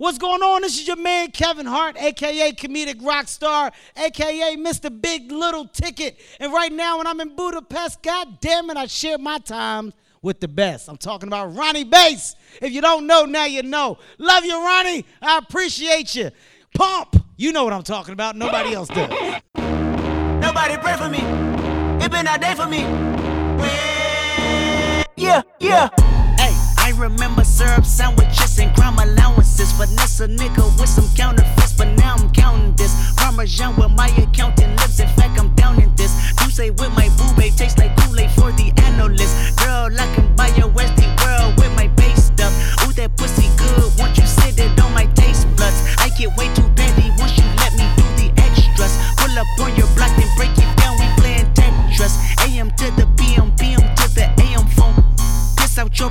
What's going on? This is your man Kevin Hart, aka Comedic Rock Star, aka Mr. Big Little Ticket. And right now, when I'm in Budapest, god damn it, I share my time with the best. I'm talking about Rony Bass. If you don't know, now you know. Love you, Rony. I appreciate you. Pump. You know what I'm talking about. Nobody else does. Nobody pray for me. It been a day for me. Yeah, yeah. I remember syrup sandwiches and crime allowances. Finesse a nigga with some counterfeits, but now I'm counting this. Parmesan with my accountant lips. In fact, I'm down in this. You say with my boo babe tastes like Kool-Aid for the analyst. Girl, I can buy your Westie world with my base stuff. Ooh, that pussy good. Once you sit it on my taste buds, I get way too petty once you let me do the extras. Pull up on your block and break it down. We playing Tetris. AM to the PM, PM to the AM phone. Piss out your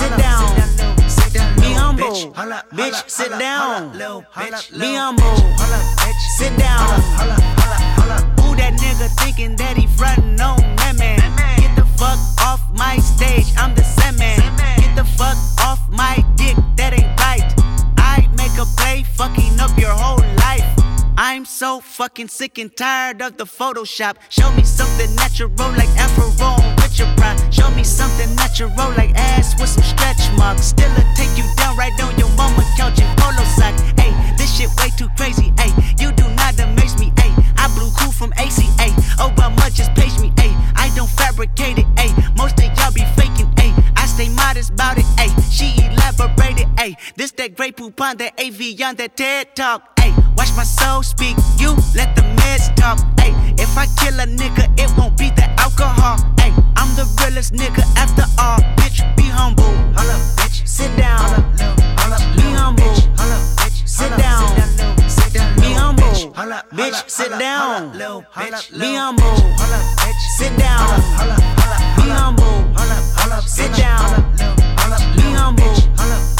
Sit down. Be humble. Bitch, sit down. Be humble. Sit down. Who that nigga thinking that he frontin' on that man? Get the fuck off my stage, so fucking sick and tired of the Photoshop. Show me something natural like Afro with your pride. Show me something natural like ass with some stretch marks. Still a take you down right on your mama couch in polo sock. Hey, this shit way too crazy. Hey, you do not amaze me. Hey, I blew cool from ACA. Obama just page me. Hey, I don't fabricate it. Hey, most of y'all be faking. Hey, I stay modest about it. Hey, she elaborated. Hey, this that great poop on that AV on that TED talk. Hey, watch my soul speak. You let the meds talk. Hey, if I kill a nigga, it won't be the alcohol. Hey, I'm the realest nigga after all. Bitch, be humble. Hold up, bitch. Sit down. Be humble. Sit down. Be humble. Bitch, sit down. Be humble. Holla, bitch. Sit down. Be humble. Sit down. Be humble.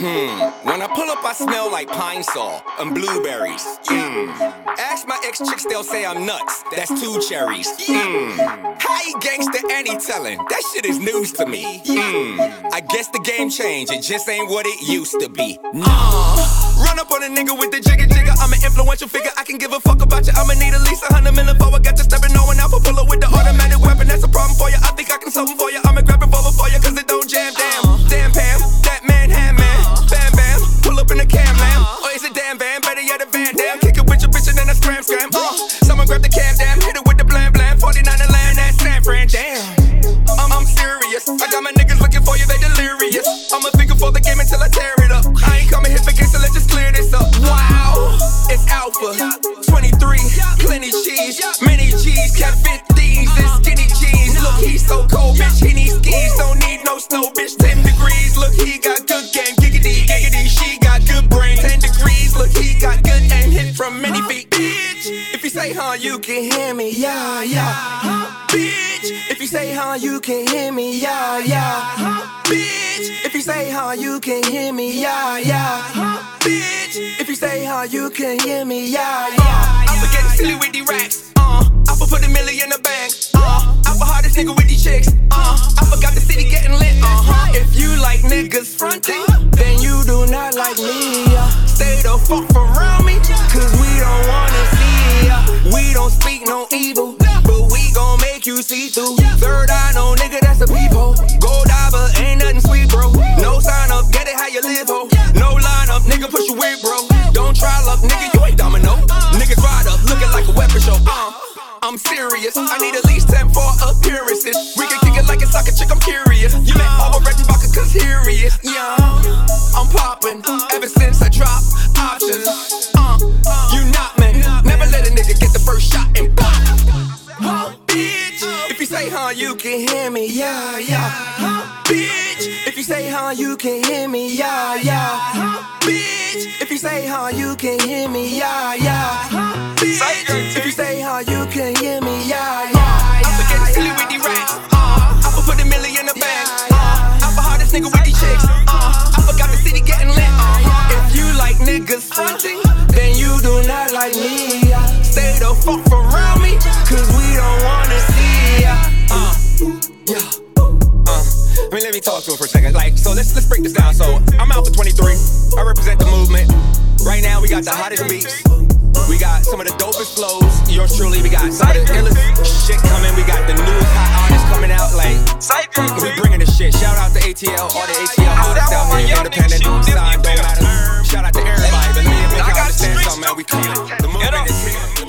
When I pull up, I smell like pine saw and blueberries. Mm. Ask my ex chicks, they'll say I'm nuts. That's two cherries. Mm. You gangsta any telling? That shit is news to me. Mm. I guess the game changed, it just ain't what it used to be. Uh, run up on a nigga with the jigger jigger. I'm an influential figure. I can give a fuck about you. I'ma need at least a hundred million for I got you stepping on for pull up with the automatic weapon. That's a problem for you. I think I can solve it for you. I'ma grab it for you say, huh, you can hear me, yeah, yeah. I'ma forget silly with the racks, uh. I for put a million in the bank, uh. I for hardest nigga with these chicks, uh. I forgot the city getting lit, uh huh. If you like niggas fronting, then you do not like me, uh. Stay the fuck around me. Yeah, yeah. Huh, bitch. If you say huh, you can hear me. Yeah, yeah. Huh, bitch. If you say huh, you can hear me. Yeah, yeah. I'm forgetting silly with the racks. Uh, I'm put a million in the bank. Uh, I'm the hardest nigga with these chicks. Uh, I forgot the city getting lit. Uh, if you like niggas fronting, then you do not like me. Stay the fuck around me, cause we don't wanna let me talk to him for a second. Like, so let's let's break this down. So I'm for 23. I represent the movement. Right now, we got the hottest beats. We got some of the dopest flows. Yours truly. We got some of the illest shit coming. We got the newest hot artists coming out. Like, we bringing the shit. Shout out to ATL, all the ATL artists out here, independent, sign, don't matter. Shout out to everybody. But me make y'all understand something, man. We coming. The movement is.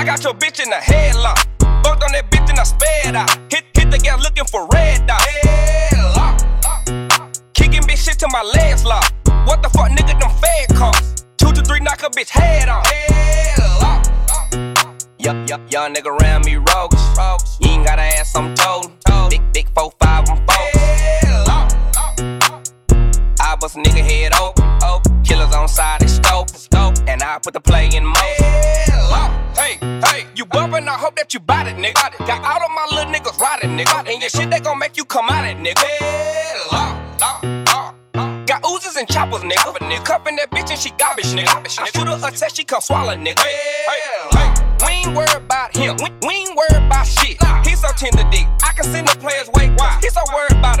I got your bitch in the headlock. Fucked on that bitch and I sped out. Hit, hit the gas looking for red dot. Headlock. Kicking bitch shit to my legs lock. What the fuck, nigga, them fed costs. Two to three, knock a bitch head off. Headlock. Yup, yup, young nigga around me rogues. You ain't gotta ask, I'm told. Big, big four, five, I'm. I bust a nigga head open. Killers on side, they scope. And I put the play in mode. Hey, hey, you bumpin', I hope that you bout it, nigga. Got all of my little niggas riding, nigga. And your shit, they gon' make you come out it, nigga. Got oozes and choppers, nigga. nigga. Cupping that bitch and she garbage, nigga. I shoot her a test, she come swallow, nigga. Hey, hey, we ain't worried about him. We, we ain't worried about shit. He's so tender dick. I can send the players way wide. He's so worried about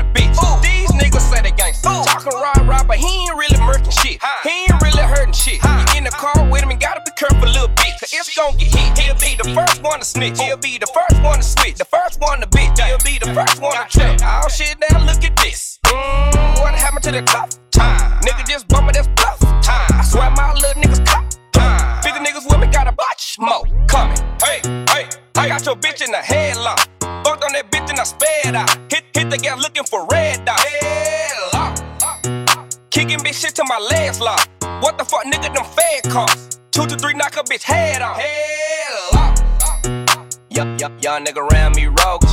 one to snitch. He'll be the first one to switch. The first one to bitch. He'll be the first one to trip. Oh shit, now look at this. Mm, what happened to the tough time? Nigga just bumming this bluff time. I swear my little niggas cop time. 50 niggas with me got a bunch more coming. Hey, hey, I got your bitch in the headlock. Fucked on that bitch and I sped out. Hit, hit the gas looking for red dot. Headlock. Kicking bitch shit to my legs lock. What the fuck, nigga, them fed costs. Two to three, knock a bitch head off. Headlock. Young nigga around me rogues.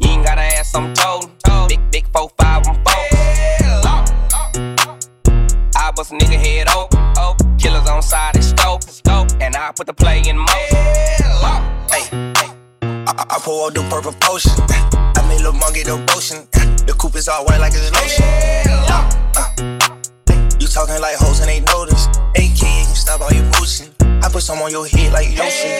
You ain't gotta ask, I'm told. Big, big four, five, I'm folks. I bust a nigga head open. Killers on side, they scope. And I put the play in motion. Hey. I, I, I pour out the purple potion. I made Lil' Monkey the motion. The coupe is all white like it's lotion. Uh, you talking like hoes and they notice. AK, you stop all your motion. I put some on your head like Yoshi.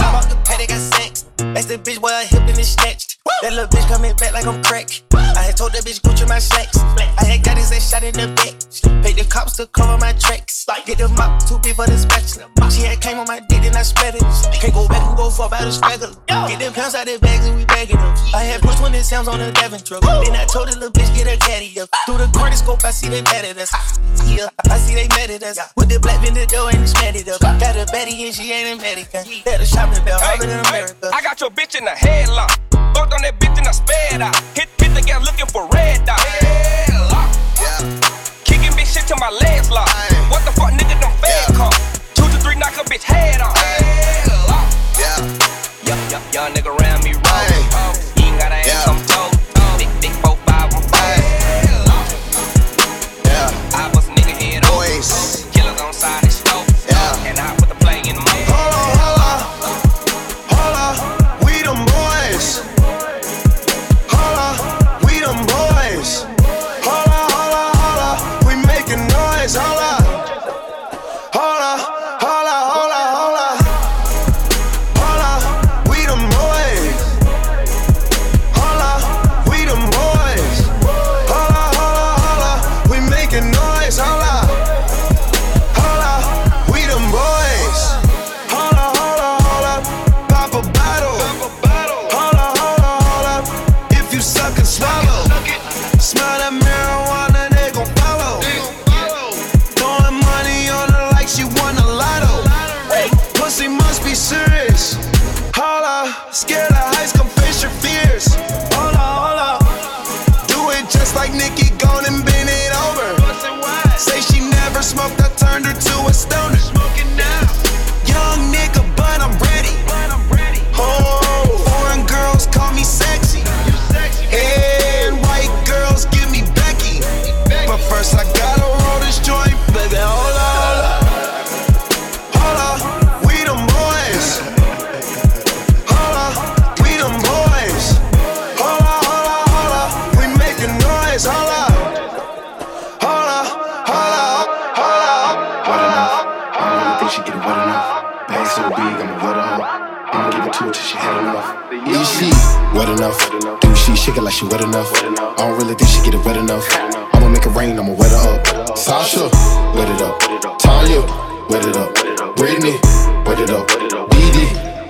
I'm out the sex. That's the bitch where I hip and it's snatched. That little bitch coming back like I'm crack. I had told that bitch Gucci my slacks. I had got his ass shot in the back. Paid the cops to cover my tracks. Get the mop, too big for the spatula. She had came on my dick and I spread it. Can't go back and go for about a spaggle. Get them pounds out of the bags and we bagging them. I had push when it sounds on the Devon truck. Then I told the little bitch get her caddy up. Through the cortiscope, I see they mad at us. Yeah, I see they mad at us. With the black vendor door and it's mad it up. Got a baddie and she ain't American. Better shop the bell, Hey, harder than hey, America. I got your bitch in the headlock. On that bitch and I sped out. Hit, the gas looking for red dot. Headlock. Kicking bitch shit to my legs lock. What the fuck, nigga, them fed costs. Two to three, knock a bitch head off. till she get wet enough. Bag so big, I'ma wet her up. I'ma give it to her till she had enough. Is she wet enough? Do she shake it like she wet enough? I don't really think she get it wet enough. I'ma make it rain, I'ma wet her up. Sasha, wet it up. Tanya, wet it up. Brittany, wet it up. Didi,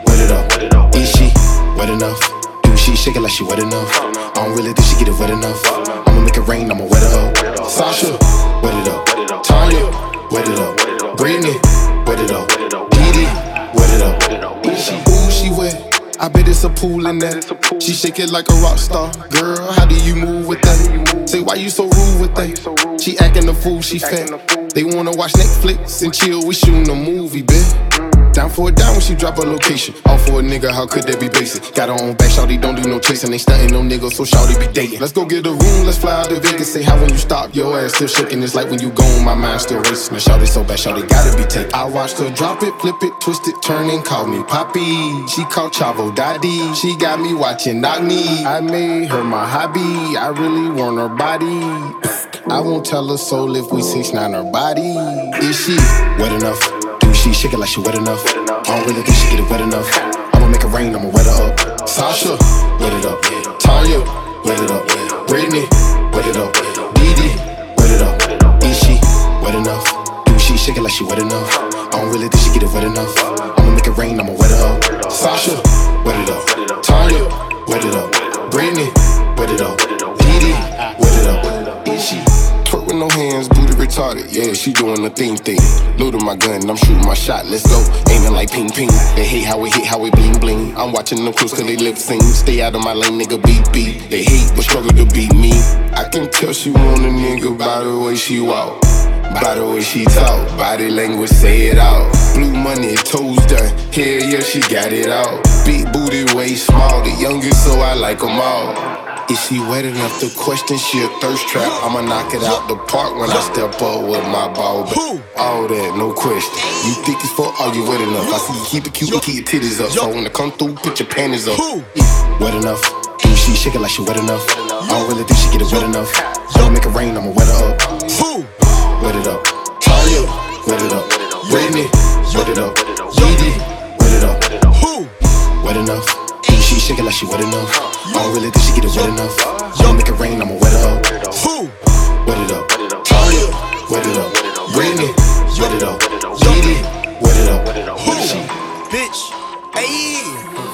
wet it up. Is she wet enough? Do she shake it like she wet enough? I don't really think she get it wet enough. I'ma make it rain, I'ma wet her up. Sasha, wet it up. Tanya, wet it up. Brittany wet it up. Dee Dee, wet it up. She ooh, she wet. I bet it's a pool in that. She shake it like a rock star. Girl, how do you move with that? Say, why you so rude with that? She acting the fool, she fat. They wanna watch Netflix and chill, we shooting a movie, bitch. Down for a down when she drop a location. All for a nigga, how could that be basic? Got her own back, shawty don't do no chasing. Ain't stunting no nigga, so shawty be dating. Let's go get a room, let's fly out to Vegas. Say how when you stop, your ass still shaking. It's like when you gone, my mind still racing. Man, shawty so bad, shawty gotta be taken. I watched her drop it, flip it, twist it, turn and call me Poppy. She called Chavo Daddy. She got me watching Me. I made her my hobby. I really want her body. I won't tell her soul if we six nine her body. Is she wet enough? Do she shake it like she wet enough? I don't really think she get it wet enough. I'ma make it rain, I'ma wet her up. Sasha, wet it up. Tanya, wet it up. Brittany, wet it up. Dee, wet it up. Is she wet enough? Do she shake it like she wet enough? I don't really think she get it wet enough. I'ma make it rain, I'ma wet her up. Sasha, wet it up. Tanya, wet it up. Brittany, wet it up. Dee, wet it up. Is she? Twerk with no hands, booty retarded. Yeah, she doing the thing thing. Loading my gun, I'm shooting my shot. Let's go. Aiming like ping ping. They hate how we hit, how we bling bling. I'm watching them cruise cause they lip sing. Stay out of my lane, nigga, beat beat. They hate but struggle to beat me. I can tell she want a nigga by the way she walk. By the way she talk, body language say it out. Blue money, toes done. Hell yeah, she got it out. Big booty, waist small. The youngest, so I like 'em all. Is she wet enough to question? She a thirst trap. I'ma knock it out the park when I step up with my ball. back. All that, no question. You thick as fuck, are you wet enough? I see you keep it cute and keep your titties up. So when I come through, put your panties up. Wet enough? She shake it like she wet enough? I don't really think she get it wet enough. I'ma make it rain, I'ma wet her up. Wet it up. Talia, wet it up. Brittany, wet it up. Dee, wet it up. Wet enough? Do she shake it like she wet enough? I don't really think she get it wet enough. I'ma make it rain, I'ma wet her up. Wet it up. Talia, wet it up. Brittany, wet it up. Dee Dee, wet it up. She bitch. Ayy, sauce.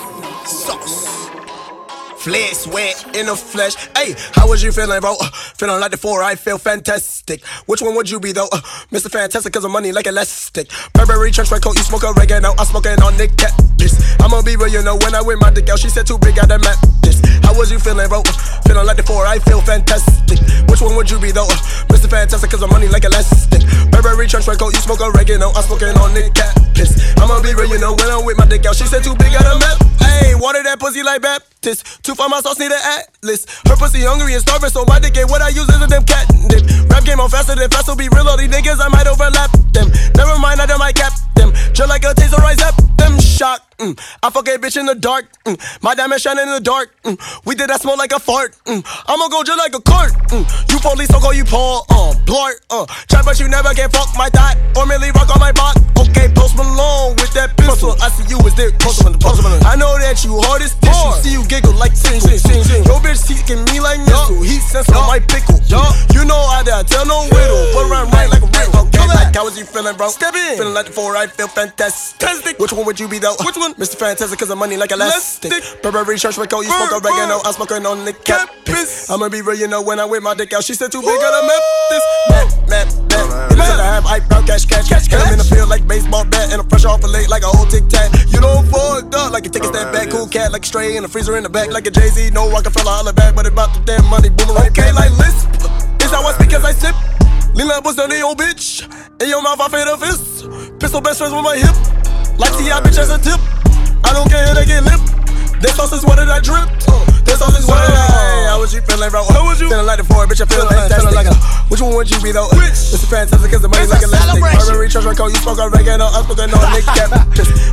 Flesh wet in the flesh. Hey, how was you feeling, bro? Uh, feeling like the four, I feel fantastic. Which one would you be, though? Uh, Mr. Fantastic, cause of money like elastic. Burberry trench coat, you smoke oregano. I'm smoking on the piss. I'ma be real, you know, when I win my dick out, she said too big, I done map this. How was you feeling, bro? Uh, feeling like the four, I feel fantastic. Which one would you be, though? Uh, Mr. Fantastic, cause of money like elastic. Burberry trench coat, you smoke oregano. I'm smoking on the piss. I'ma be real, you know, when I with my dick out, she said too big, I done map. Hey, water that pussy like Baptist. Two for my sauce, need an atlas. Her pussy hungry and starving, so my dick ain't what I use is a them cat dip. Rap game on faster than fast, so be real, all these niggas, I might overlap them. Never mind, I done might cap them. Just like a taser, I zap them. Shock. Mm. I fuck a bitch in the dark. Mm. My diamond shining in the dark. Mm. We did that smoke like a fart. Mm. I'ma go just like a cart. Mm. You police, so call you Paul. Uh, Blart. Uh. Try, but you never can fuck my dot. Or merely rock on my block. Okay, post Malone with that pistol. I see you is there. Post Malone, post Malone. I know that you hard as tissue. See you giggle like sing, sing, sing, sing. Your bitch teasing me like missile. Heat sense on my pickle. You know I done tell no riddle. But around right like a riddle. Okay, like how was you feeling, bro? Step in. Feeling like the four, I feel fantastic. Which one would you be though? Which one? Mr. Fantastic, cause of money like elastic. Burberry church coat, you smoke oregano. I'm smoking on the campus. I'ma be real, you know, when I whip my dick out, she said too big, gotta map this. Map, map, map. It looks I have eyebrow cash, cash, cash. And I'm in the field like baseball bat, and I'm fresh off a late like a whole tic tac. You don't fucked up like you take a step back, cool cat like a stray in the freezer in the back like a Jay Z. No Rockefeller, holla back, but about the damn money, boomerang. Okay, like lisp. Is how I speak as I sip. Lean like bust on the old bitch. In your mouth, I fade a fist. Pistol best friends with my hip. Like T.I. bitch as a tip. I don't care they get lip. This sauce is what did I drip? This sauce is what did I. How was you feeling, bro? How was you? Feeling like the four, bitch. I feel fantastic. Like a, which one would you be though? Which? This is fantastic cause the money like elastic. Burberry, church, coat, you smoke oregano. I'm smoking on Nick Cap.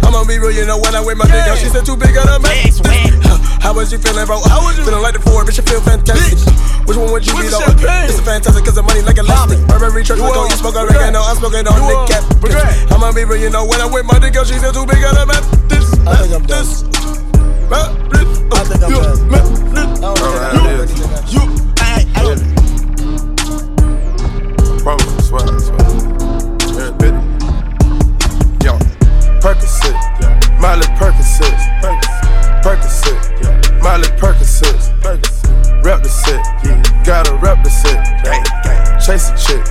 I'ma be real, you know when I wear my dick out. She said too big on the map. How was you feeling, bro? How was you feeling like the four? Bitch, you feel fantastic. Which one would you be though? It's a fantastic cause the money like a elastic. Burberry church, we go, you smoke a oregano, I'm smoking on the cap. I'm a beaver, you know, when I'm with my dick, girl, she's too big, I love this. I think I'm done. I think I'm done. Alright, You, I, I don't. Promo, swag, swag. Yeah, bitty. Yo, Percocet, Miley Percocet, Percocet, Miley Percocet, rep the set, gotta rep the set, chase a chick,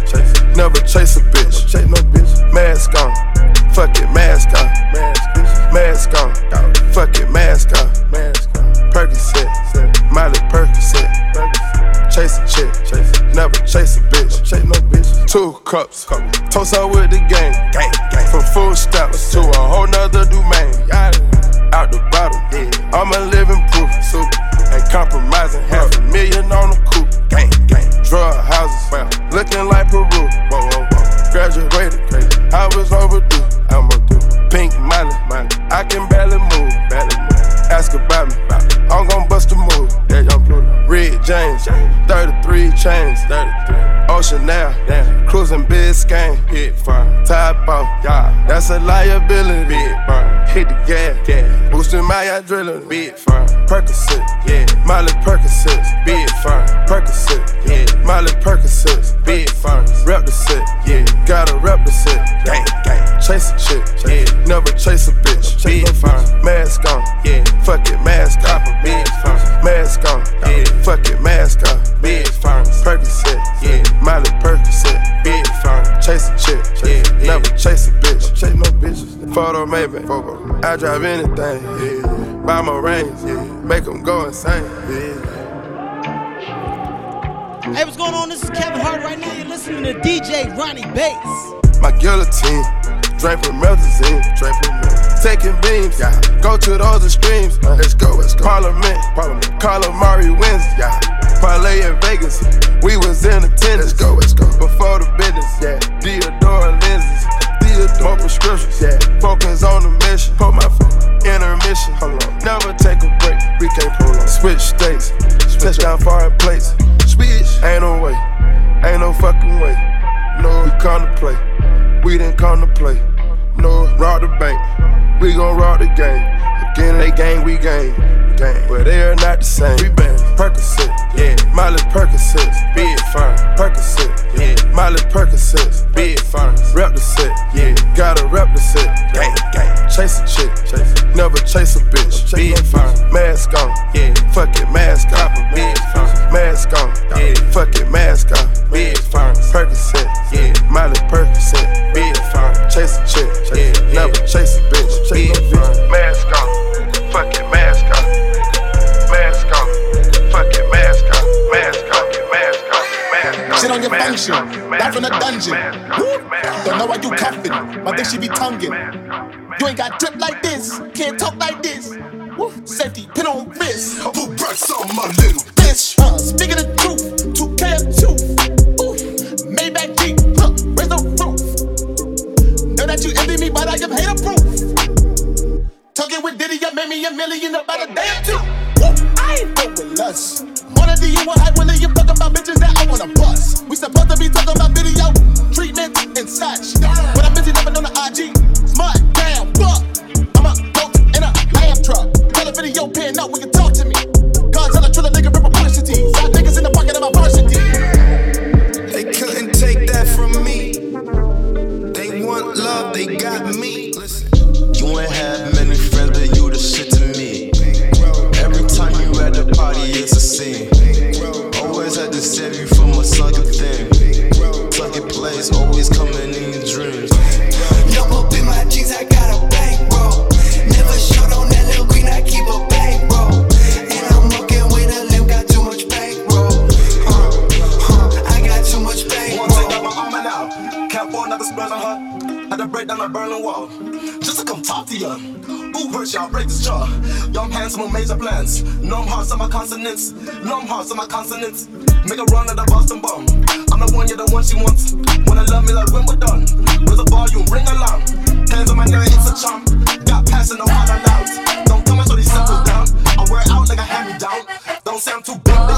never chase a bitch, chase no bitch, mask on, fuck it, mask on, mask on, fuck it, mask on, Percocet, set. Miley Percocet, chase a chick, never chase a bitch, chase no bitch. Two cups, toast out with the gang, from full stops to a off, yeah, that's a liability. Big fire. Hit the gas, gas. boosting my adrenaline. Big fire. Percocet, yeah, Miley Percocet, big fire. Percocet, yeah, Miley Percocet, big fire. Rep the set, yeah, gotta rep the set. Gang, gang. Chase a chick, yeah, never chase a bitch. Big fire. Mask on, yeah, fuck it, mask on. Big fire. Mask on, yeah, fuck it, mask on. I drive anything, yeah. Buy my rings, yeah. Make them go insane, yeah. Hey, what's going on? This is Kevin Hart right now. You're listening to DJ Rony Bass. My guillotine, drink from Melazine, drink from Melazine. Taking beams, yeah. Go to those extremes. Uh, let's go, let's go. Parliament, Parliament. Calamari wins, yeah. Parlay in Vegas, we was in attendance. Let's go, let's go. Before not the same. We been Percocet, yeah. Miley Percocet, big fine. Percocet, yeah. Miley Percocet, big fine. Rep the set, yeah. Gotta rep the set. Gang, gang. Chase a chick, chase. never chase a bitch. Big fine. Mask on, yeah. Fuck it, mask on. Love, they got me. Listen. Y'all? Break this jaw. Young handsome with major plans. Numb hearts on my consonants. Numb hearts on my consonants. Make a run at the Boston bomb. I'm the one, you're the one she wants. Wanna love me like when we're done. With the volume, ring alarm. Hands on my neck, it's a charm. Got passion, no hard allowed. Don't come so they settle down. I wear out like a of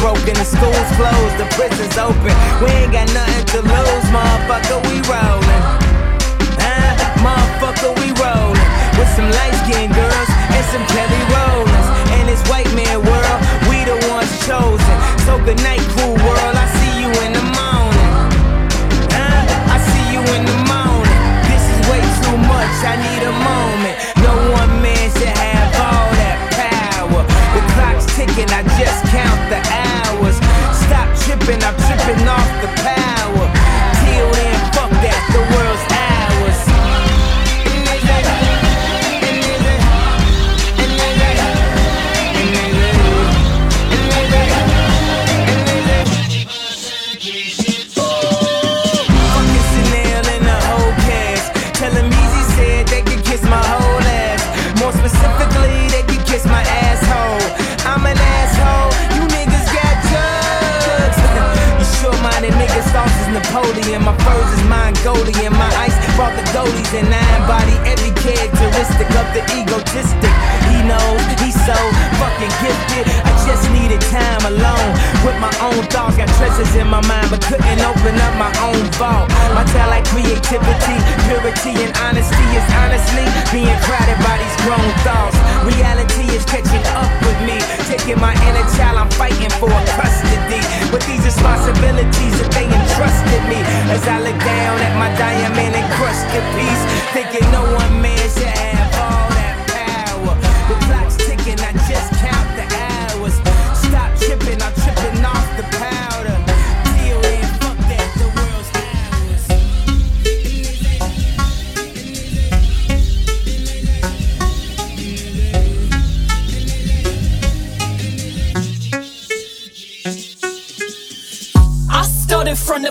Broken, the school's closed, the prison's open. We ain't got nothing to lose, motherfucker, we rollin'. Uh, motherfucker, we rollin'. With some light skinned girls and some Kelly Rowlands. And this white man world, we the ones chosen. So good night, cool world, I see you in the morning. Uh, I see you in the morning. This is way too much, I need a moment. No one man should have I just count the hours. Stop tripping, I'm tripping off the power. Is Napoleon. My furs is Mongolian. My ice brought the goalies and I embody every characteristic of the egotistic. He knows he's so fucking gifted. Just needed time alone with my own thoughts. Got treasures in my mind, but couldn't open up my own vault. My talent, creativity, purity, and honesty is honestly being crowded by these grown thoughts. Reality is catching up with me, taking my inner child. I'm fighting for custody with these responsibilities that they entrusted me. As I look down at my diamond encrusted piece, thinking no one man should have all that power. The clock's ticking, I just count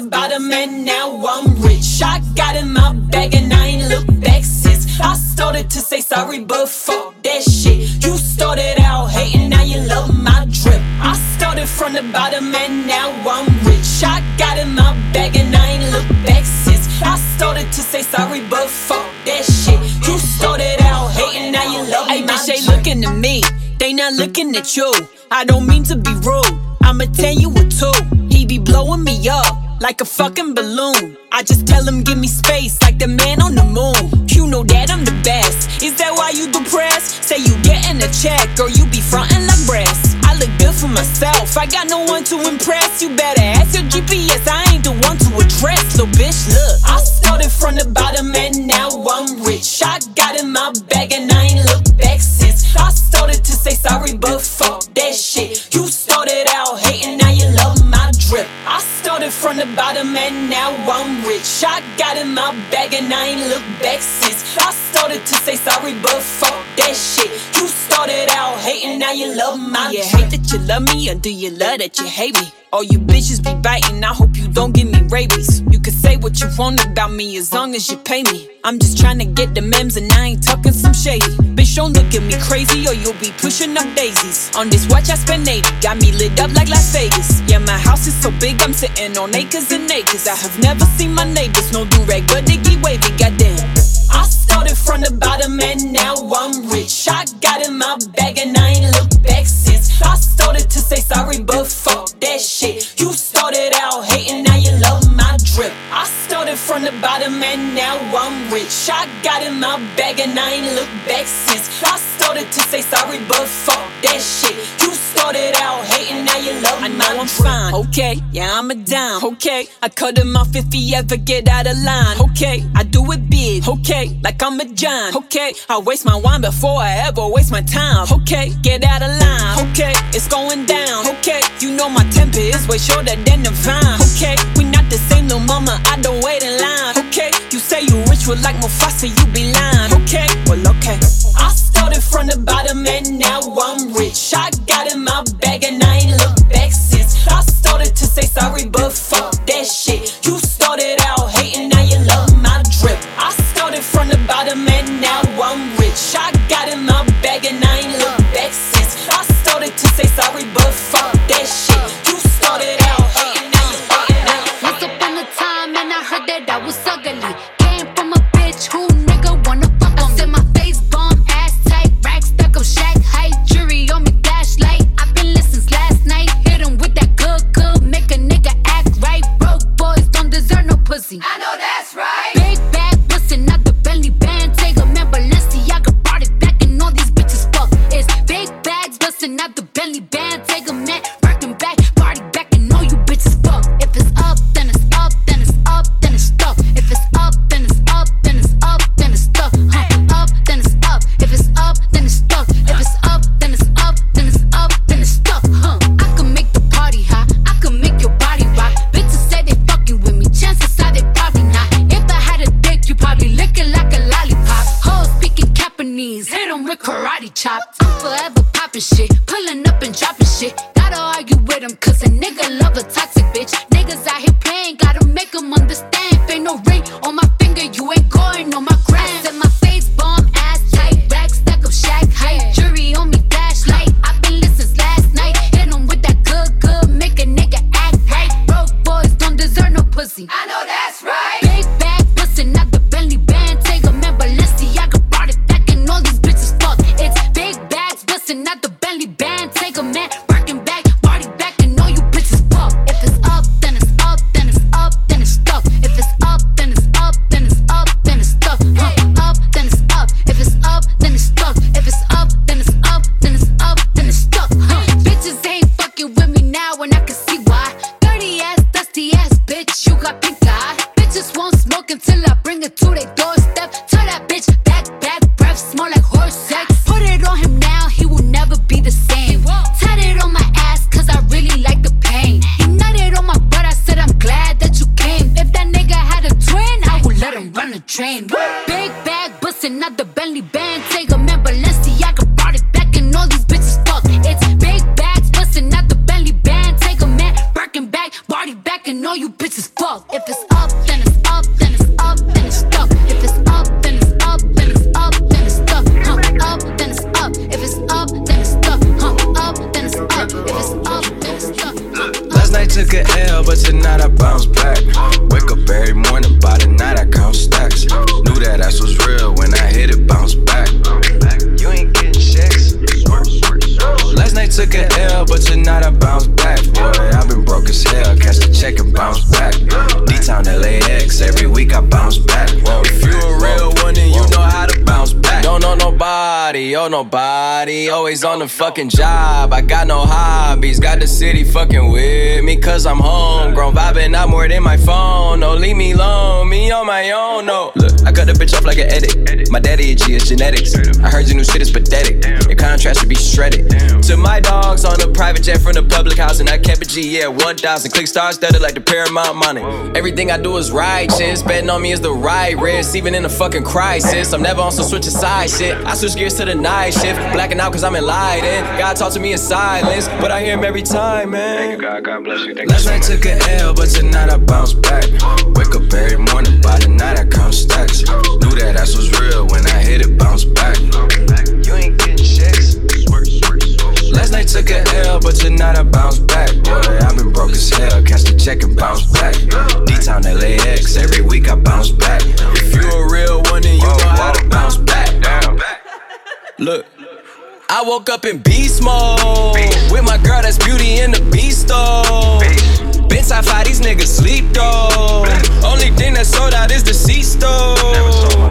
the bottom and now I'm rich. I got in my bag and I ain't looked back since. I started to say sorry, but fuck that shit. You started out hating, now you love my drip. I started from the bottom and now I'm rich. I got in my bag and I ain't looked back since. I started to say sorry, but fuck that shit. You started out hating, now you love Hey, my bitch, they drip. looking at me. They not looking at you. I don't mean to be rude. I'ma tell you a two. He be blowing me up like a fucking balloon. I just tell him give me space like the man on the moon. You know that I'm the best. Is that why you depressed? Say you getting a check or you be frontin' like breasts. I look good for myself. I got no one to impress. You better ask your GPS. I ain't the one to address. So bitch, look. I started from the bottom and now I'm rich. I got in my bag and I ain't looked back since. I started to say sorry, but fuck started from the bottom and now I'm rich. I got in my bag and I ain't looked back since. I started to say sorry, but fuck that shit. You started out hating, now you love my Do you hate that you love me or do you love that you hate me? All you bitches be biting, I hope you don't get me rabies. You can say what you want about me as long as you pay me. I'm just trying to get the mems and I ain't talking some shady. Bitch, don't look at me crazy or you'll be pushing up daisies. On this watch, I spent 80. Got me lit up like Las Vegas. Yeah, my house is so big, I'm sitting on acres and acres. I have never seen my neighbors. No do rag, but they get wavy, goddamn. I started from the bottom and now I'm rich. I got in my bag and I ain't looked back since. I started to say sorry, but fuck that shit. You started out hating, now you love my drip. I now I'm rich. I got in my bag and I ain't looked back since. I started to say sorry, but fuck that shit. You started out hating, now you love I know I'm fine. Okay, yeah, I'm a dime. Okay, I cut him off if he ever get out of line. Okay, I do it big. Okay, like I'm a giant. Okay, I waste my wine before I ever waste my time. Okay, get out of line. Okay, it's going down. Okay, you know my temper is way shorter than the vine. Okay, we the same, no mama. I don't wait in line. Okay, you say you rich, well like Mufasa, you be lying. Okay, well okay. I started from the bottom and now I'm rich. I got in my bag and I ain't looked back since. I started to say sorry, but fuck that shit. You started out hating, now you love my drip. I started from the bottom and now I'm rich. I got in my bag and I ain't looked back since. I started to say sorry, but I heard that I was ugly. Came from a bitch who fucking job. I got no hobbies. Got the city fucking with me, cause I'm home. homegrown. Vibing out more than my phone. No, leave me alone. Me on my own, no. Look, I cut the bitch off like an edit. My daddy a G, it's genetics. I heard your new shit is pathetic. Your contrast should be shredded. To my dogs on a private jet from the public house, and I kept a G, yeah, 1,000. Click stars studded like the Paramount money. Everything I do is righteous. Betting on me is the right risk, even in a fucking crisis. I'm never on some switch side shit. I switch gears to the night shift. Blacking out cause I'm enlightened. God talk to me in silence, but I hear him every time, man. Thank you, God. God bless you. Last night took a L, but tonight I bounce back. Wake up every morning, by the night I count stacks. Knew that ass was real when I hit it, bounce back. You ain't getting checks. Last night took a L, but tonight I bounce back. Boy, I've been broke as hell. Catch the check and bounce back. D-Town LAX, every week I bounce back. If you a real one, then you know how to bounce back. Look. I woke up in beast mode with my girl that's beauty in the beast mode. High five, these niggas sleep though. Only thing that sold out is the C store.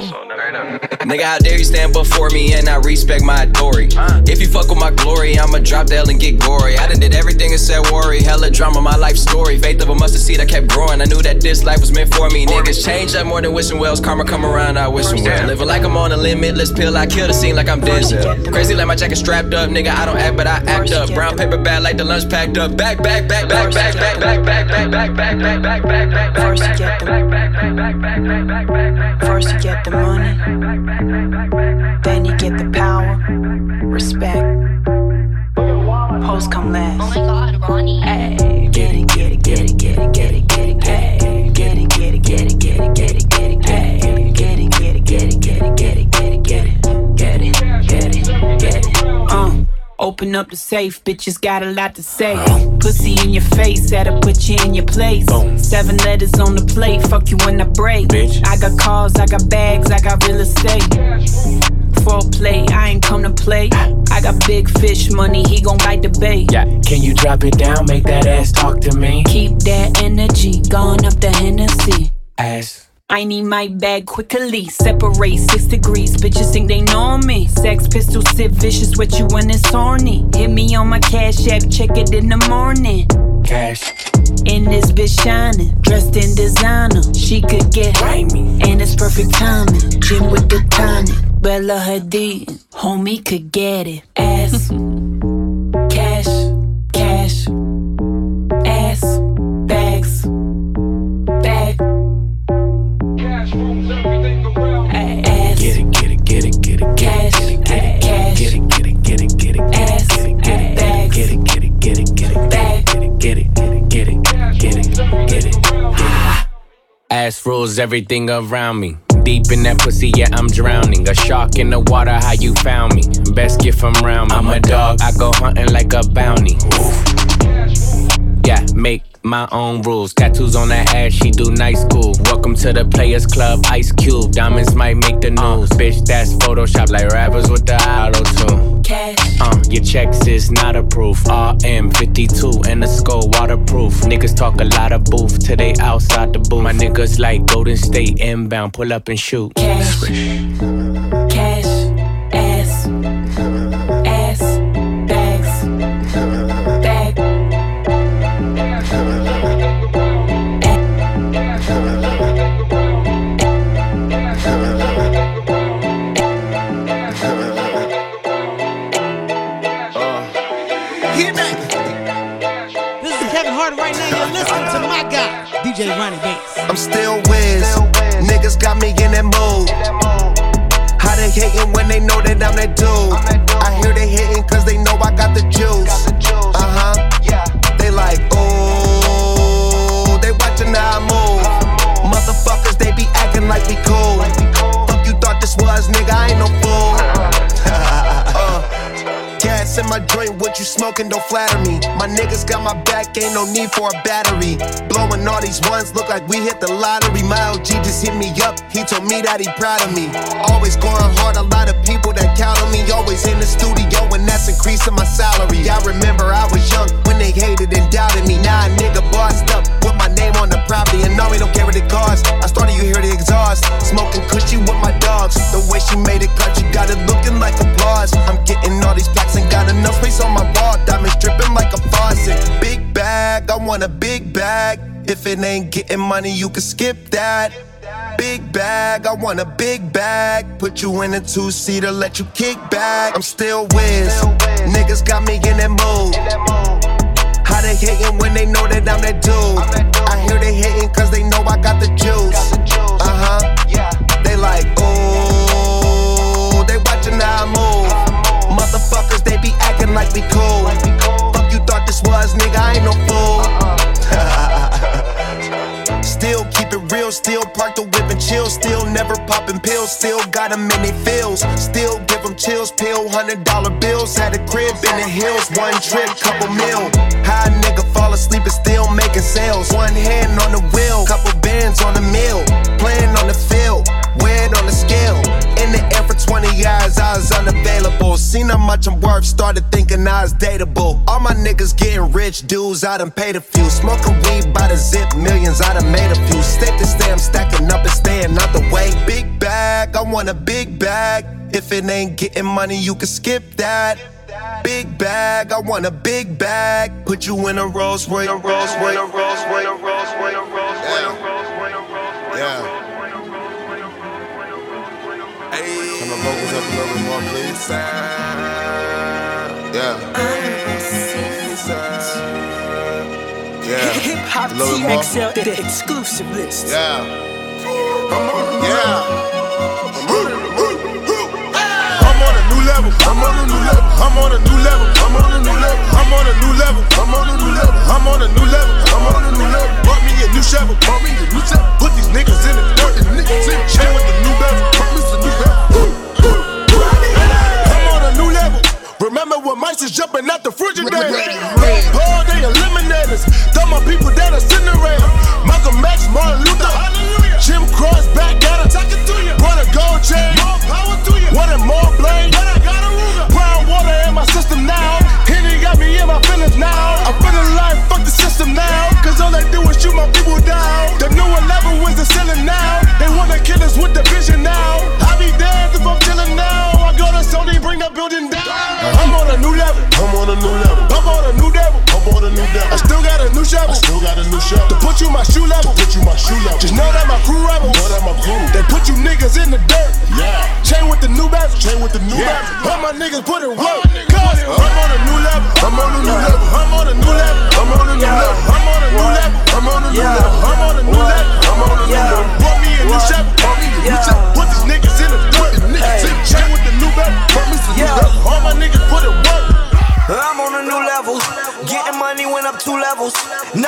Nigga, how dare you stand before me and I respect my authority? If you fuck with my glory, I'ma drop the L and get gory. I done did everything and said worry. Hella drama, my life story. Faith of a mustard seed, I kept growing. I knew that this life was meant for me. Niggas change up more than wishing wells. Karma come around, I wish them well. Living like I'm on a limitless pill, I kill the scene like I'm Denzel. Crazy like my jacket strapped up, nigga. I don't act, but I act up. Brown paper bag like the lunch packed up. Back, back, back, back, back, back, back, back, back, back, back, back, back, back, back. First you get the First you get the money. Then you get the power, respect. Post come last. Oh my god, Rony. Ay, get it, get it, get it, get it, get it, get it, get it. Get it, get it, get it, get it, get it, get it, get it. Get it, get it, get it, get it, get it, get it. Open up the safe, bitches got a lot to say. Pussy in your face, that'll put you in your place. Seven letters on the plate, fuck you when I break. I got cars, I got bags, I got real estate. Foreplay, I ain't come to play. I got big fish money, he gon' bite the bait. Yeah, can you drop it down, make that ass talk to me? Keep that energy, gone up the Hennessy. Ass. I need my bag quickly. Separate six degrees. Bitches think they know me. Sex pistol sit vicious with you when it's horny. Hit me on my cash app, check it in the morning. Cash. In this bitch shining, dressed in designer. She could get grimy, and it's perfect timing. Gym with the tonic, Bella Hadid. Homie could get it. Ass, Ass rules everything around me. Deep in that pussy, yeah, I'm drowning. A shark in the water, how you found me? Best gift from round me. I'm a dog, I go hunting like a bounty. Yeah, make my own rules. Tattoos on that ass, she do nice school. Welcome to the Players Club, Ice Cube. Diamonds might make the news. bitch, that's Photoshop like rappers with the auto tune. Cash. Uh, your checks is not approved. RM52 and the skull waterproof. Niggas talk a lot of booth till they outside the booth. My niggas like Golden State inbound, pull up and shoot. Cash, cash, you smoking, don't flatter me. My niggas got my back, ain't no need for a battery. Blowing all these ones, look like we hit the lottery. My LG just hit me up, he told me that he proud of me. Always going hard, a lot of people that count on me. Always in the studio, and that's increasing my salary. I remember I was young when they hated and doubted me. Now a nigga bossed up, with my name on the property, and no, we don't care what it costs. I started, you hear the exhaust. Smoking cushy with my dogs. The way she made it cut, you got it looking like applause. I'm getting all these plaques and got enough space on my wall. Diamonds dripping like a faucet. Big bag, I want a big bag. If it ain't getting money, you can skip that. Big bag, I want a big bag. Put you in a two seater, let you kick back. I'm still whiz. Niggas got me in that mood. How they hating when they know that I'm that dude? I hear they hating cause they know I got the juice. Uh huh. Yeah. They like, ooh, they watching how I move. Motherfuckers, they be acting like we cool. Fuck you thought this was, nigga, I ain't no fool. Real, still park the whip and chill. Still never popping pills, still got them in they feels. Still give them chills, pill, hundred dollar bills. Had a crib in the hills, one trip, couple mil. High nigga fall asleep and still making sales. One hand on the wheel, couple bands on the mill. Playing on the field, weighed on the scale. In the air for 20 hours, I was unavailable. Seen how much I'm worth, started thinking I was dateable. All my niggas getting rich, dudes, I done paid a few. Smoking weed by the zip, millions, I done made a few. Step to stay, I'm stacking up and staying out the way. Big bag, I want a big bag. If it ain't getting money, you can skip that. Big bag, I want a big bag. Put you in a Rolls Royce, a Rolls Royce, a Rolls Royce, a Rolls Royce, a Rolls Royce. Vocals up a little bit more, please. Yeah. Yeah. Hip hop A little bit more. TXL, the exclusive list. Yeah. Yeah. Level. I'm on a new level. I'm on a new level. I'm on a new level. I'm on a new level. I'm on a new level. I'm on a new level. I'm on a new level. Bought me a new shovel. Bought me a new shovel. Put these niggas in the dirt. The niggas in the chain with the new. Bought me some new bezel. Remember when mice was jumping out the refrigerator? Paul, they eliminators. Throw my people down a Cinderella. Malcolm X, Martin Luther. Jim Cross back at her. Run a gold chain. Wanted more blame. But I Brown water in my system now. Henny got me in my feelings now. I'm feeling like fuck the system now. Cause all they do is shoot my people down. The new 11 was the ceiling now. They wanna kill us with the vision now. I be damned if I'm chilling now. I go to Sony, bring the building down. I'm on a new level. I'm on a new level. I'm on a new level. I'm a new level. I still got a new shovel. I still got a new shovel. To put you my shoe level. To put you my shoe level. Just know that my crew rebels. Know that my crew. They put you niggas in the dirt. Yeah. Chain with the new bezel. Chain with the new yeah. bezel. All my niggas put it work. Cause I'm on a new level. I'm on a new level. I'm on a new level. I'm on a new level. I'm on a new level. I'm on a new level. I'm on a new level. I'm on a new level. Bought me a new shovel. Bought me a new shovel. Put these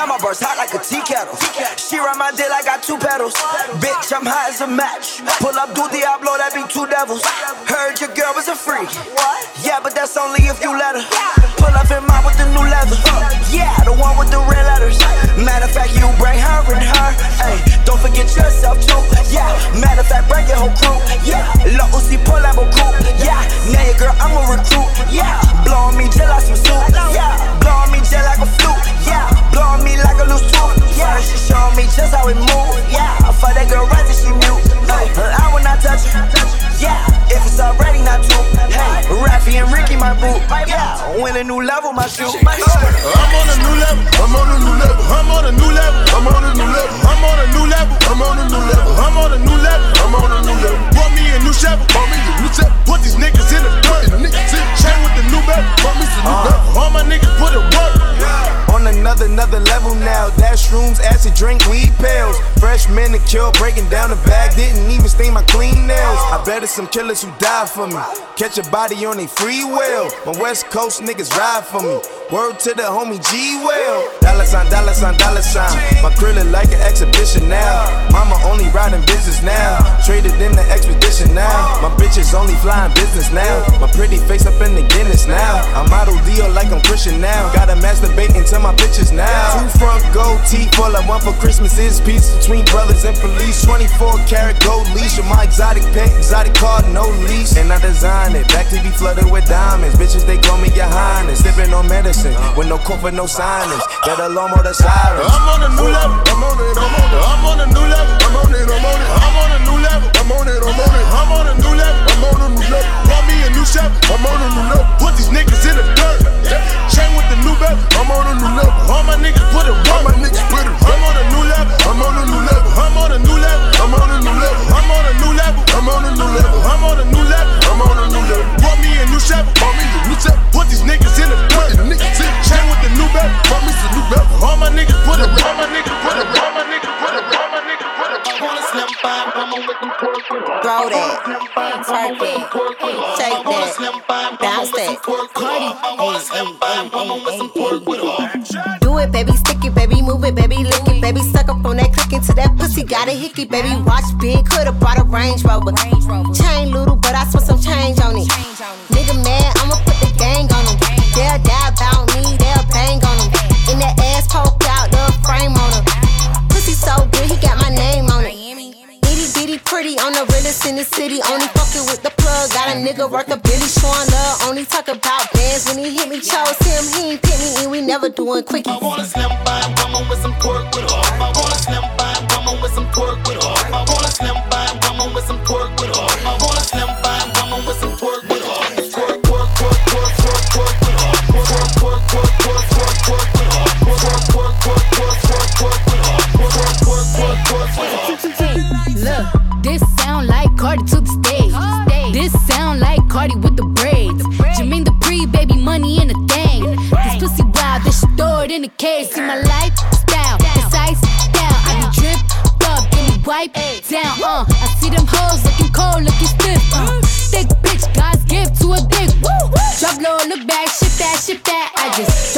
Now my burst hot like a tea kettle. She ride my dick like I got two pedals. Bitch, I'm hot as a match. Pull up, do Diablo, that be two devils. Heard your girl was a freak. Yeah, but that's only if you let her. Pull up in mine with the new leather. Yeah, the one with the red letters. Matter of fact, you bring her and her. Hey, don't forget yourself too. Yeah, matter of fact, bring your whole crew. Yeah, low Uzi pull up a coupe. Yeah, now your girl, I'm a recruit. Yeah, blow on me just like some soup. Yeah, blow on me just like a flute. Yeah, blow on me like a loose tooth. Yeah, she showing me just how it move. Yeah, for that girl right till she mute. Hey, I will not touch her. Yeah, if it's already not true. Hey, Raffy and Ricky, my boo. Yeah, win a new level, my shoe. I'm on a new level. I'm on a new level. I'm on a new level. I'm on a new level. I'm on a new level. I'm on a new level. I'm on a new level. I'm on a new level. Bought me a new shovel. Bought me a new shovel. Put these niggas in the dirt. Niggas in chain with the new belt. Bought me some new belt. All my niggas put it work. On another, another level now. Dash rooms, acid drink, weed pills. Fresh manicure, breaking down the bag. Didn't even stain my clean nails. I bet some killers who die for me. Catch a body on a free will. My West Coast niggas ride for me. Word to the homie G Will. Dollar sign, dollar sign, dollar sign. My krill look like an exhibition now. Mama only riding business now. Traded in the expedition now. My bitches only flying business now. My pretty face up in the Guinness now. I model deal like I'm Christian now. Gotta masturbate into my bitches now. Two front gold teeth, all I want for Christmas is peace between brothers and police. 24 karat gold leash with my exotic pet, exotic car, no lease. And I design it, back to be flooded with diamonds. Bitches, they call me your highness. Sipping on medicine with no comfort, no silence. Better alarm or the sirens. I'm on a new level. I'm on it. I'm on it. I'm on a new level. I'm on it. I'm on it. I'm on a new level. I'm on it. I'm on it. I'm on a new level. I'm on a new level. Bought me a new shovel. I'm on a new level. Put these niggas in the dirt. Chain with the new belt, I'm on a new level. All my niggas put it work. All my niggas put it work. I'm on a new level, I'm on a new level. I'm on a new level, I'm on a new level. I'm on a new level, I'm on a new level. I'm on a new level, I'm on a new level. Bought me a new shovel, bought me a new set. Put these niggas in the dirt. Chain with the new belt, bought me some new belt. All my niggas put it work. All my niggas put it work. All my niggas put it work. Throw that, twerk it, shake that, bounce that, Cardi, Do it, baby, stick it, baby, move it, baby, lick it, baby, suck up on that click into that pussy, got a hickey, baby, watch big, coulda brought a Range Rover. Chain little, but I spent some change on it. Nigga mad, I'ma put the gang on him. They'll die about me, they'll bang on him. In that ass poked out, the frame on him. Pussy so good, he got my name on it. Bitty pretty on the realest in the city. Only fucking with the plug. Got a nigga worth a Billy showing love. Only talk about bands when he hit me. Chose him, he ain't pick me, and we never doing quickies. I want a slim by woman with some pork with her. I want a slim by woman with some pork with her. I want a slim by woman with some pork with her. I want a slim by woman with some. Pork, Cardi to the stage. This sound like Cardi with the braids. Jermaine the pre baby money in the thing. This pussy wild, this shit throw it in the cage. See my lifestyle, precise style. I be drip up, give me wipe down. Uh, I see them hoes looking cold, looking stiff. Uh, thick bitch, God's gift to a dick. Drop low, look back, shit that, shit that.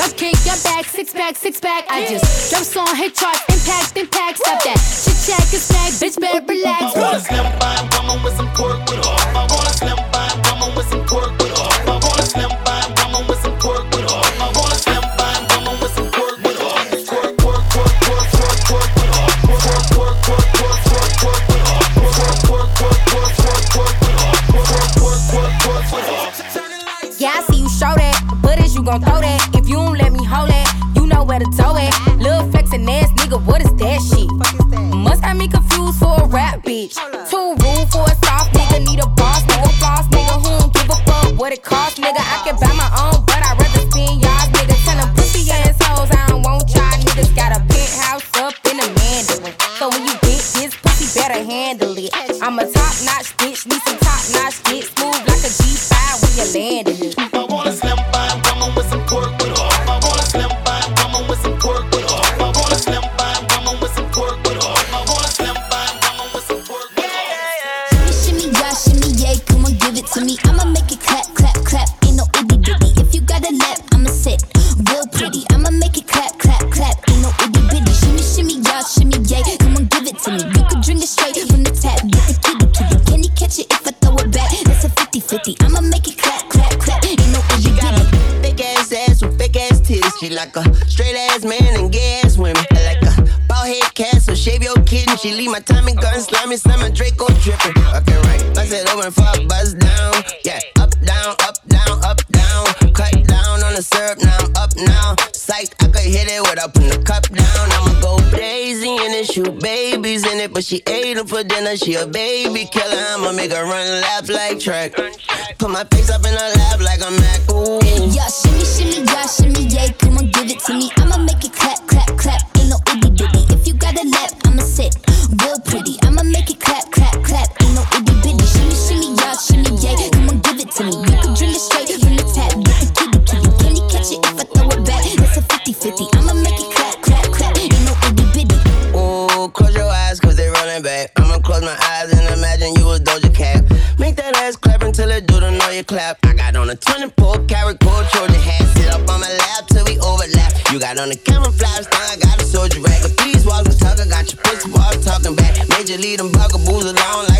Drop kick, your back, six pack, six pack. I just drop song, hit charts, impact, impact. Stop that. Shit check and snack, bitch, better relax. I want a slim by woman with some pork with for a rap bitch. Too rude for a soft nigga, need a boss nigga, floss nigga who don't give a fuck what it costs, nigga. I can buy my kitten. She leave my timing gun slimy, slimy Draco dripping. Okay, right. Bust it open for a buzz down. Yeah, up, down, up, down, up, down. Cut down on the syrup, now I'm up now. Psych, I could hit it without putting the cup down. I'ma go crazy and then shoot babies in it. But she ate them for dinner, she a baby killer. I'ma make her run laugh like track. Put my face up in her lap like a Mac. Ooh. Yeah, shimmy, shimmy, yeah, shimmy, yeah, come on, give it to me. I'ma make it clap, clap, clap. Ain't no itty bitty. If you got a lap, Real pretty. I'ma make it clap, clap, clap. Ain't no itty bitty. Shimmy, shimmy, y'all, shimmy, yeah, come on, give it to me. You can drink it straight from the tap. Get the kitty, kitty. Can you catch it if I throw it back? That's a 50 50. I'ma make it clap, clap, clap. Ain't no itty bitty. Ooh, close your eyes cause they running back. I'ma close my eyes and imagine you was Doja Cat. Make that ass clap until it do the know you clap. I got on a 24 karat gold got on the camouflage thing, I got a soldier rag. Please walk the talk, I got your walk talking back. Major lead them bugaboos along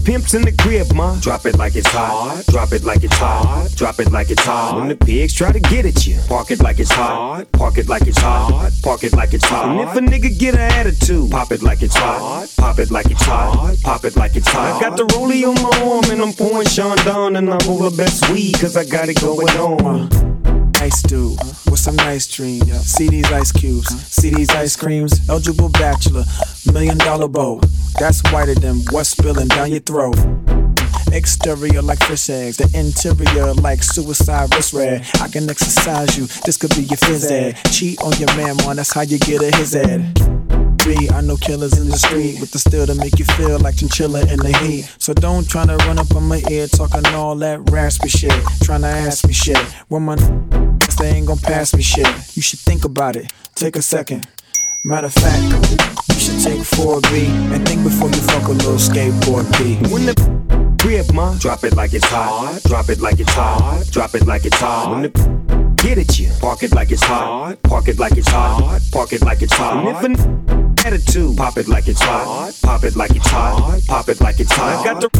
pimp's in the crib, ma, drop it like it's hot. Drop it like it's hot. Drop it like it's hot. When the pigs try to get at you, park it like it's hot. Park it like it's hot. Park it like it's hot. And if a nigga get an attitude, pop it like it's hot. Pop it like it's hot. Pop it like it's hot. I got the rollie on my arm and I'm pouring Chandon and I roll the best weed cause I got it going on. Ice dude with some nice dreams. See these ice cubes, see these ice creams. Eligible bachelor, million dollar bow. That's whiter than what's spilling down your throat. Exterior like fish eggs, the interior like suicide wrist red. I can exercise you, this could be your phys ed. Cheat on your man, man, that's how you get a his ed. B, I know killers in the street with the steel to make you feel like chinchilla in the heat. So don't try to run up on my ear talking all that raspy shit. Trying to ask me shit. When my guess they ain't gon' pass me shit. You should think about it. Take a second. Matter of fact, you should take 4B and think before you fuck a little skateboard B. When the crib, ma, drop it like it's hot. Drop it like it's hot. Drop it like it's hot. When the get at you. Park it like it's hot. Park it like it's hot. Park it like it's hot. And if an attitude, pop it like it's hot. Pop it like it's hot. Pop it like it's hot. I got the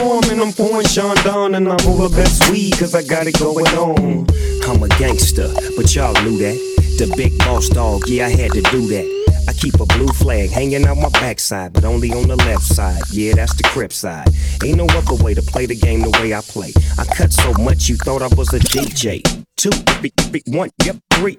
arm and I'm pouring Chandon and I'm over best weed cause I got it going on. I'm a gangster, but y'all knew that. The big boss dog, yeah, I had to do that. I keep a blue flag hanging out my backside, but only on the left side. Yeah, that's the crip side. Ain't no other way to play the game the way I play. I cut so much you thought I was a DJ. Two, big, big, one, yep, three.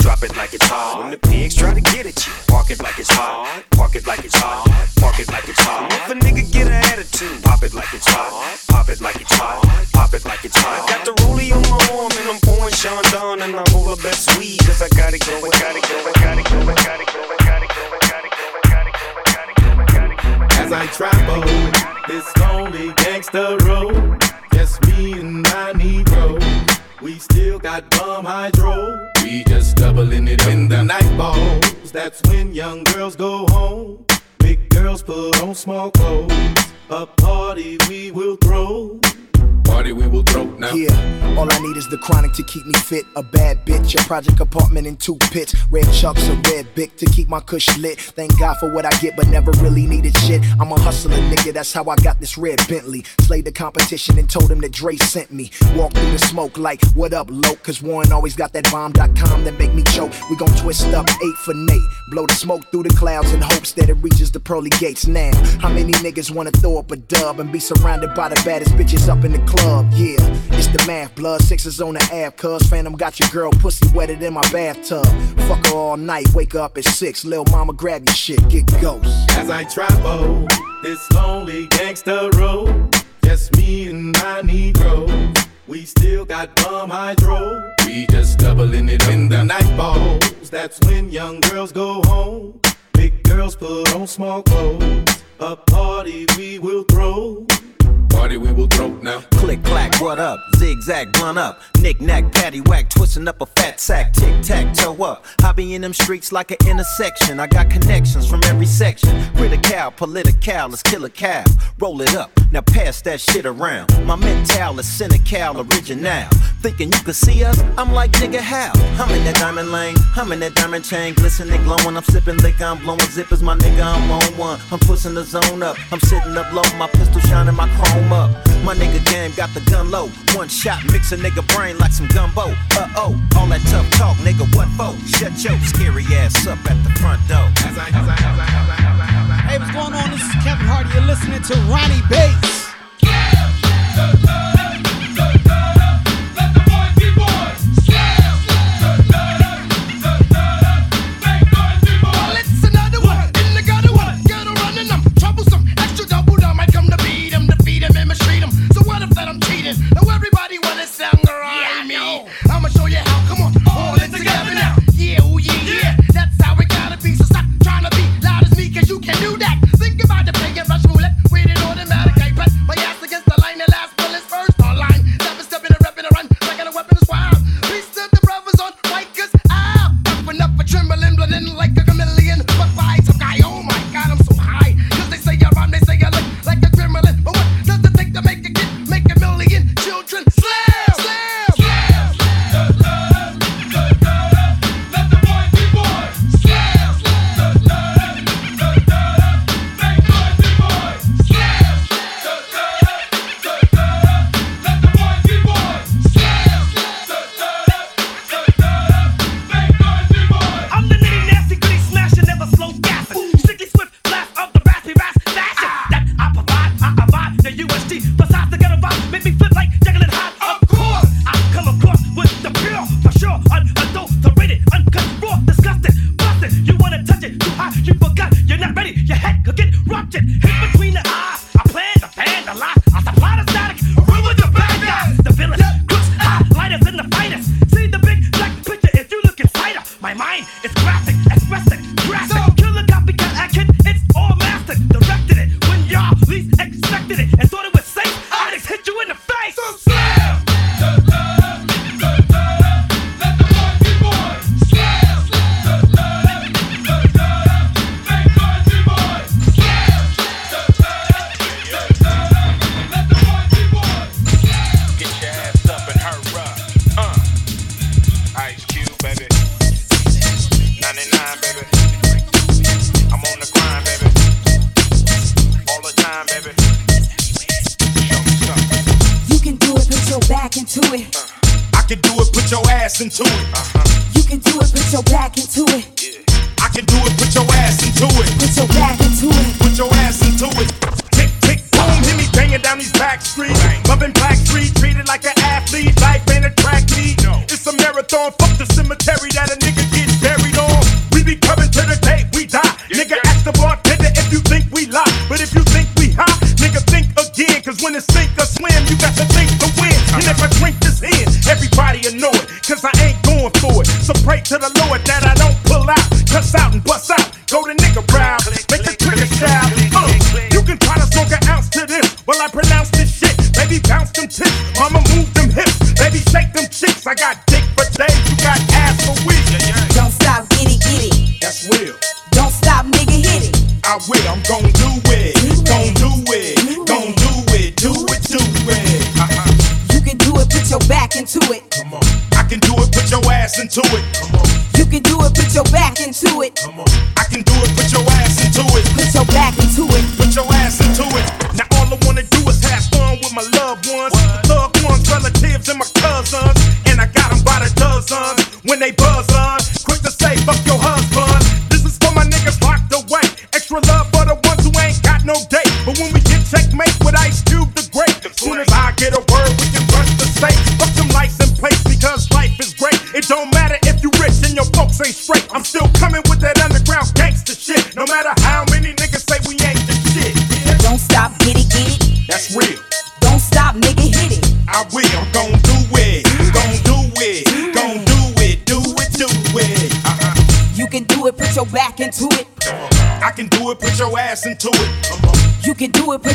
Drop it like it's hot. When the pigs try to get at you, park it like it's hot. Park it like it's hot. Park apartment in two pits. Red chucks, a red bic to keep my cush lit. Thank God for what I get, but never really needed shit. I'm a hustler, nigga, that's how I got this red Bentley. Slayed the competition and told him that Dre sent me. Walk through the smoke like, what up, loke? Cause Warren always got that bomb.com that make me choke. We gon' twist up eight for Nate. Blow the smoke through the clouds in hopes that it reaches the pearly gates now. How many niggas wanna throw up a dub and be surrounded by the baddest bitches up in the club? Yeah, it's the math. Blood sixes on the app, cuz Phantom got your girl pussy in my bathtub. Fuck her all night, wake up at six. Lil' mama, grab your shit, get ghost. As I travel this lonely gangster road, just me and my Negro. We still got bum hydro. We just doubling it in the night balls. That's when young girls go home. Big girls put on small clothes. A party we will throw. Party we will throw now. Click clack, what up? Zigzag, blunt up. Knick knack, patty whack, twisting up a fat sack. Tic tac, toe up. Be in them streets like an intersection. I got connections from every section. Critical, political, let's kill a cow. Roll it up, now pass that shit around. My mental is cynical, original. Thinking you could see us? I'm like nigga how? I'm in that diamond lane, I'm in that diamond chain, glistening, glowing. I'm sipping liquor, I'm blowing zippers, my nigga, I'm on one. I'm pushing the zone up, I'm sitting up low, my pistol shining, my chrome up. My nigga game got the gun low. One shot, mix a nigga brain like some gumbo. Uh oh, all that tough talk, nigga, what for? Shut your scary ass up at the front door. Hey, what's going on? This is Kevin Hart. You're listening to Rony Bass. It's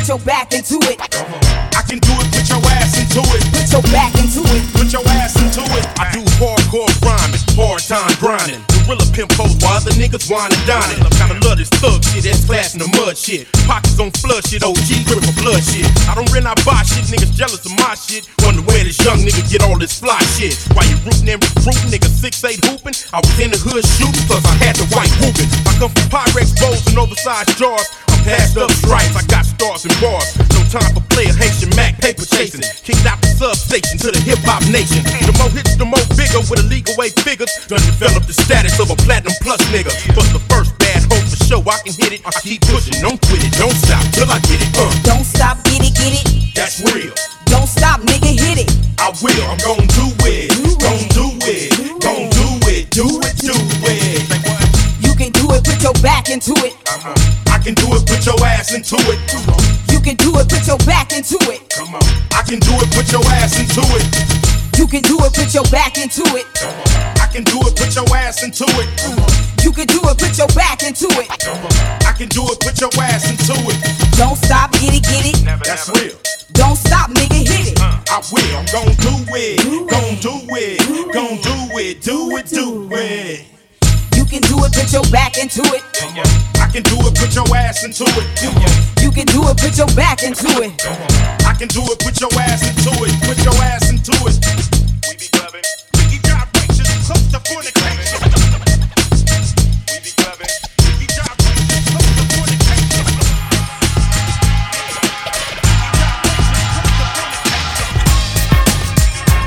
put your back into it. I can do it. Put your ass into it. Put your back into it. Put your ass into it. I do hardcore rhyming, hard time grinding. Gorilla pimp hoes while the niggas whine and dining. I kinda love this thug shit, that's class in the mud shit. Pockets on flood shit, OG grip for blood shit. I don't rent, I buy shit, niggas jealous of my shit. Wonder where this young nigga get all this fly shit. Why you rootin' and recruiting, niggas 6'8 hooping? I was in the hood shooting, plus I had the white whooping. I come from Pyrex bowls and oversized jars. I'm passed up stripes, I got stars and bars. No time for player Haitian Mac, paper chasing. Kicked out the substation to the hip hop nation. The more hits, the more bigger with illegal way figures. Done develop the status of a platinum plus nigga. But the first bad hope for show, I can hit it. I keep pushing, don't quit it, don't stop till I get it. Uh, Don't stop, get it, get it. that's real. Don't stop, nigga, hit it. I will, I'm gon' do it. Gon' do it. Gon' do it. Do it, do it. You can do it, put your back into it. Uh-huh. I can do it, put your ass into it. You can do it, put your back into it. Come on. I can do it, put your ass into it. You can do it, put your back into it. I can do it, put your ass into it. You can do it, put your back into it. I can do it, put your ass into it. Don't stop, get it, get it. That's real. Don't stop, nigga, hit it. Uh, I will, I'm gon' do it. Gon' do it. Gon' do it. Do it, do it. You can do it, put your back into it. I can do it, put your ass into it. You can do it, put your back into it. I can do it, put your ass into it. Put your ass into it. We be clubbing. Biggie job righteous, close to fornication. We be clubbing. Biggie job righteous, close to fornication.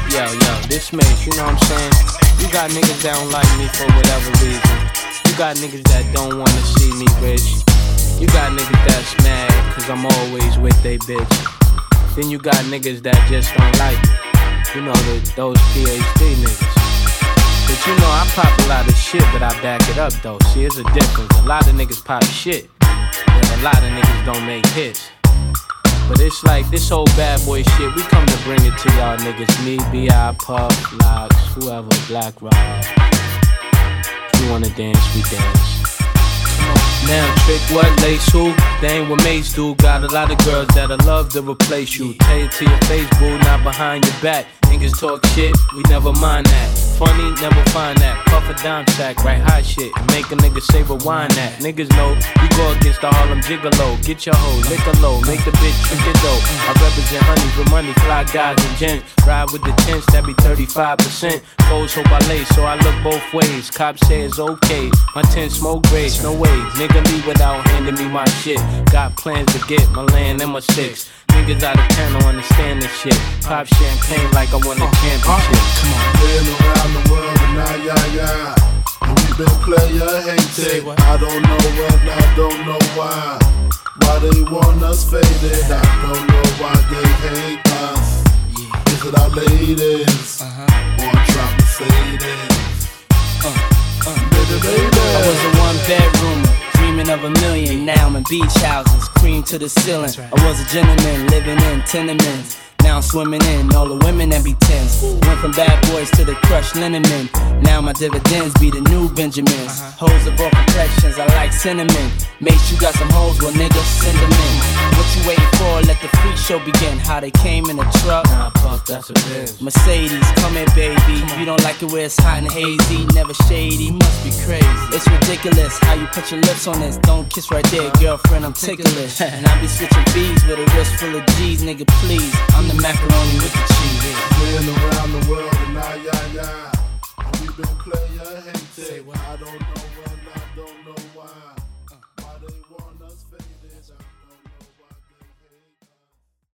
Yo, yo, this makes, you know what I'm saying? You got niggas that don't like me for whatever reason. You got niggas that don't wanna see me rich. You got niggas that's mad cause I'm always with they bitch. Then you got niggas that just don't like me. You know, the, those PhD niggas. But you know, I pop a lot of shit, but I back it up though. See, it's a difference. A lot of niggas pop shit, but a lot of niggas don't make hits. But it's like this whole bad boy shit, we come to bring it to y'all niggas. Me, B.I., Puff, Lox, whoever, Black Rob. If you wanna dance, we dance. Now, trick what, lace who? They ain't what mates do. Got a lot of girls that'll love to replace you. Tell it to your face, boo, not behind your back. Niggas talk shit, we never mind that. Funny, never find that. Puff a dime sack, write hot shit. Make a nigga say rewind that. Niggas know we go against the Harlem Gigolo. Get your hoe, lick a low, make the bitch trick it dope. I represent honey for money, fly guys and gents. Ride with the tents, that be 35%. Foes hope I lay, so I look both ways. Cops say it's okay. My tent smoke grades, no way. Nigga leave without handing me my shit. Got plans to get my land and my six. Niggas out of town don't understand this shit. Pop champagne like I won a uh, uh, championship. Come on. Been around the world and now, yeah, yeah. And we been player hated. I don't know what, I don't know why. Why they want us faded. I don't know why they hate us. Is it our ladies? Uh-huh. Or trap Mercedes? Uh, baby, baby. I was a one bedroomer, dreaming of a million. Now I'm in beach houses, cream to the ceiling. I was a gentleman living in tenements. Swimming in all the women that be tense. Went from bad boys to the crushed linen men. Now my dividends be the new Benjamins. Uh-huh. Hoes of all complexions, I like cinnamon. Make you got some hoes, well niggas send them in. What you waiting for? Let the freak show begin. How they came in a truck. Nah, fuck, that's what it is. Mercedes, come here, baby. You don't like it where it's hot and hazy, never shady. Must be crazy. It's ridiculous how you put your lips on this. Don't kiss right there, uh-huh. girlfriend. I'm ticklish. and I be switching B's with a wrist full of G's, nigga. Please, I'm the macaroni with the cheese. Been around the world and now, yeah, yeah. And we been hated. I don't what, I don't.